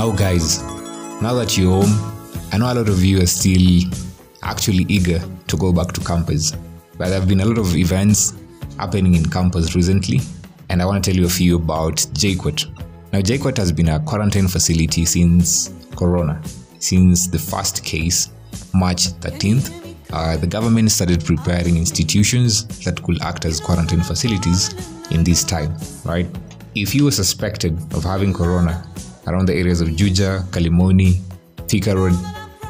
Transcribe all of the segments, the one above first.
Now, guys, now that you're home, I know a lot of you are still actually eager to go back to campus. But there have been a lot of events happening in campus recently, and I want to tell you a few about JKUAT. Now, JKUAT has been a quarantine facility since Corona, since the first case, March 13th. Uh, the government started preparing institutions that could act as quarantine facilities in this time, right? If you were suspected of having corona around the areas of Juja, Kalimoni, Thika Road,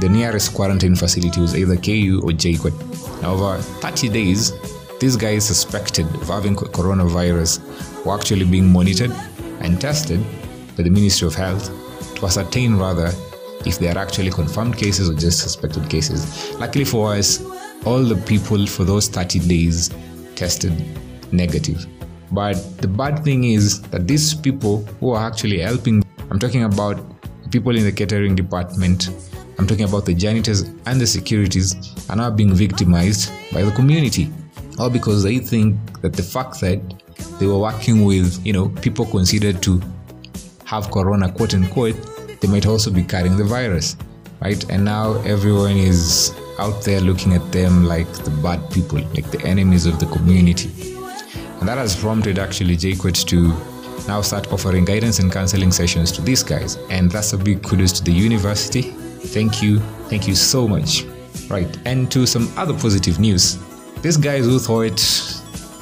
the nearest quarantine facility was either KU or JKUAT. Now, over 30 days, these guys suspected of having coronavirus were actually being monitored and tested by the Ministry of Health to ascertain rather if they are actually confirmed cases or just suspected cases. Luckily for us, all the people for those 30 days tested negative. But the bad thing is that these people who are actually helping, I'm talking about people in the catering department, I'm talking about the janitors and the securities, are now being victimized by the community. All because they think that the fact that they were working with, you know, people considered to have corona, quote unquote, they might also be carrying the virus, right? And now everyone is out there looking at them like the bad people, like the enemies of the community. And that has prompted actually JKUAT to now start offering guidance and counseling sessions to these guys. And that's a big kudos to the university. Thank you. Thank you so much. Right. And to some other positive news. These guys who thought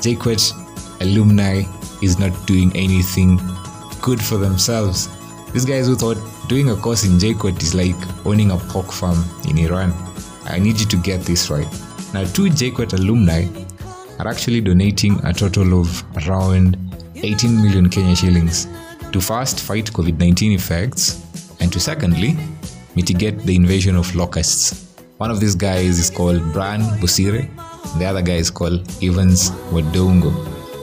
JKUAT alumni is not doing anything good for themselves. These guys who thought doing a course in JKUAT is like owning a pork farm in Iran. I need you to get this right. Now, two JKUAT alumni are actually donating a total of around 18 million Kenya shillings to first fight COVID 19 effects and to secondly mitigate the invasion of locusts. One of these guys is called Brian Bosire, the other guy is called Evans Wadongo.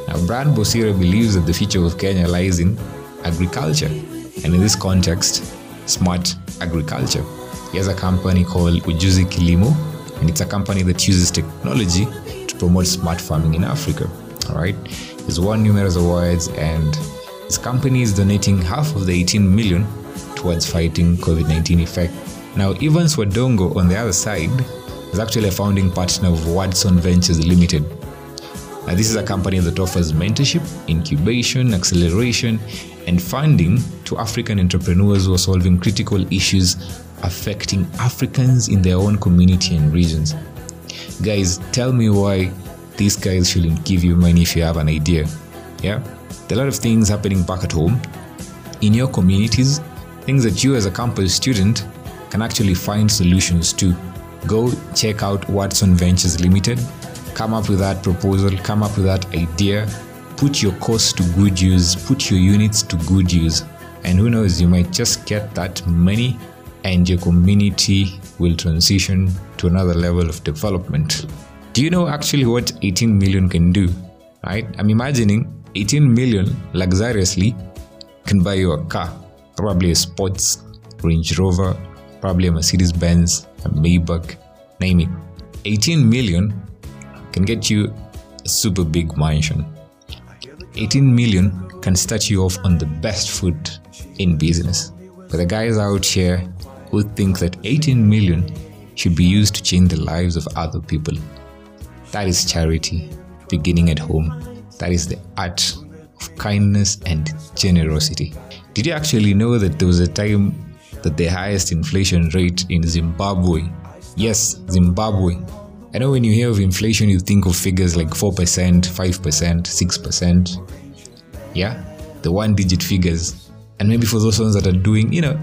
Now, Brian Bosire believes that the future of Kenya lies in agriculture, and in this context, smart agriculture. He has a company called Ujuzi Kilimo, and it's a company that uses technology to promote smart farming in Africa. All right, he's won numerous awards, and his company is donating half of the 18 million towards fighting COVID-19 effect. Now, Evans Wadongo, on the other side, is actually a founding partner of Watson Ventures Limited. Now, this is a company that offers mentorship, incubation, acceleration, and funding to African entrepreneurs who are solving critical issues affecting Africans in their own community and regions. Guys, tell me why these guys shouldn't give you money if you have an idea. Yeah? There are a lot of things happening back at home, in your communities, things that you as a campus student can actually find solutions to. Go check out Watson Ventures Limited, come up with that proposal, come up with that idea, put your course to good use, put your units to good use. And who knows, you might just get that money and your community will transition to another level of development. Do you know actually what 18 million can do? Right? I'm imagining 18 million luxuriously can buy you a car, probably a sports Range Rover, probably a Mercedes Benz, a Maybach, name it. 18 million can get you a super big mansion. 18 million can start you off on the best foot in business. But the guys out here who think that 18 million should be used to change the lives of other people. That is charity, beginning at home. That is the art of kindness and generosity. Did you actually know that there was a time that the highest inflation rate in Zimbabwe? Yes, Zimbabwe. I know when you hear of inflation, you think of figures like 4%, 5%, 6%. Yeah, the one digit figures. And maybe for those ones that are doing, you know,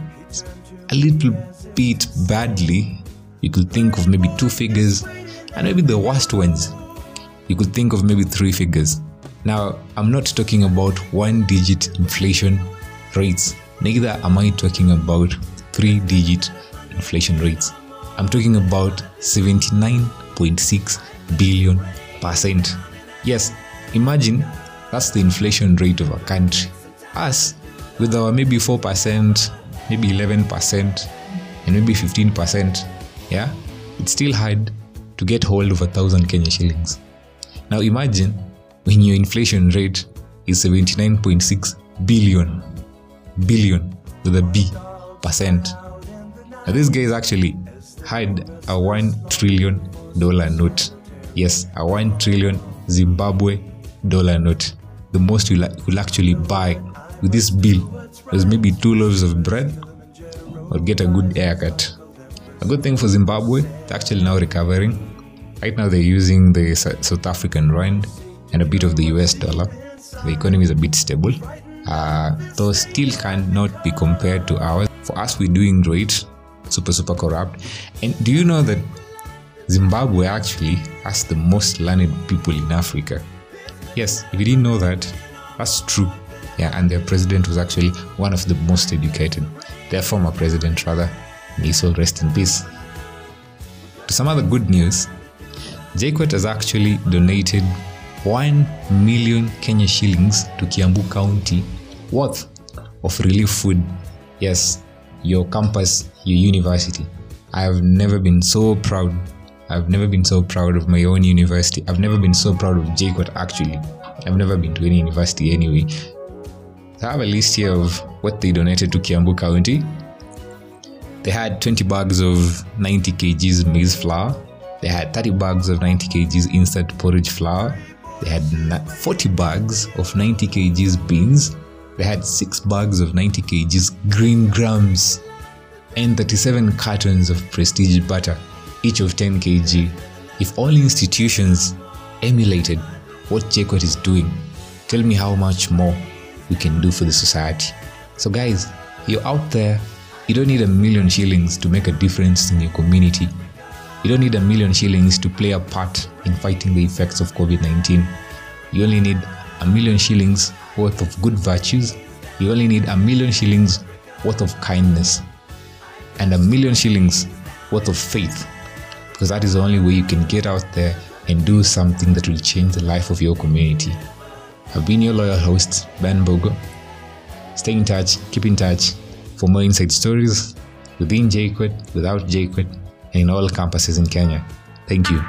a little bit badly, you could think of maybe two figures, and maybe the worst ones, you could think of maybe three figures. Now, I'm not talking about one digit inflation rates, neither am I talking about three digit inflation rates. I'm talking about 79.6 billion percent. Yes, imagine that's the inflation rate of a country. Us, with our maybe 4%, maybe 11%, and maybe 15%, yeah, it's still hard to get hold of a thousand Kenya shillings. Now imagine when your inflation rate is 79.6 billion, billion with a B. percent. Now, these guys actually had a one trillion dollar note. Yes, a one trillion Zimbabwe dollar note. The most you'll, you'll actually buy with this bill is maybe two loaves of bread or get a good haircut. A good thing for Zimbabwe, they're actually now recovering. Right now, they're using the South African rand and a bit of the US dollar. The economy is a bit stable, uh, though still cannot be compared to ours. For us, we're doing great, super, super corrupt. And do you know that Zimbabwe actually has the most learned people in Africa? Yes, if you didn't know that, that's true. Yeah, and their president was actually one of the most educated. Their former president, rather. May soul rest in peace. To some other good news, JKUAT has actually donated 1 million Kenya shillings to Kiambu County worth of relief food. Yes, your campus, your university. I have never been so proud. I've never been so proud of my own university. I've never been so proud of JKUAT actually. I've never been to any university anyway. I have a list here of what they donated to Kiambu County. They had 20 bags of 90 kgs maize flour. They had 30 bags of 90 kgs instant porridge flour. They had 40 bags of 90 kgs beans. They had 6 bags of 90 kgs green grams and 37 cartons of prestige butter, each of 10 kg. If all institutions emulated what JKUAT is doing, tell me how much more we can do for the society. So, guys, you're out there, you don't need a million shillings to make a difference in your community. You don't need a million shillings to play a part in fighting the effects of COVID 19. You only need a million shillings worth of good virtues. You only need a million shillings worth of kindness and a million shillings worth of faith because that is the only way you can get out there and do something that will change the life of your community. I've been your loyal host, Ben Bogo. Stay in touch, keep in touch for more inside stories within JKUAT, without JKUAT, and in all campuses in Kenya. Thank you.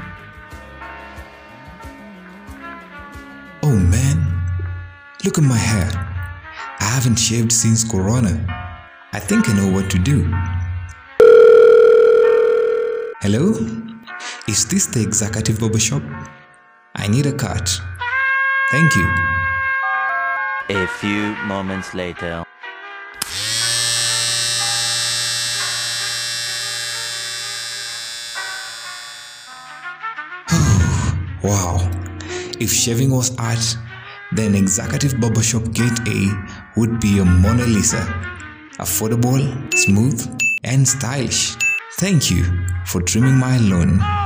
Oh man, look at my hair. I haven't shaved since Corona. I think I know what to do. Hello? Is this the executive barber shop? I need a cut. Thank you. A few moments later. Wow. If shaving was art, then executive barbershop gate A would be a Mona Lisa. Affordable, smooth, and stylish. Thank you for trimming my lawn.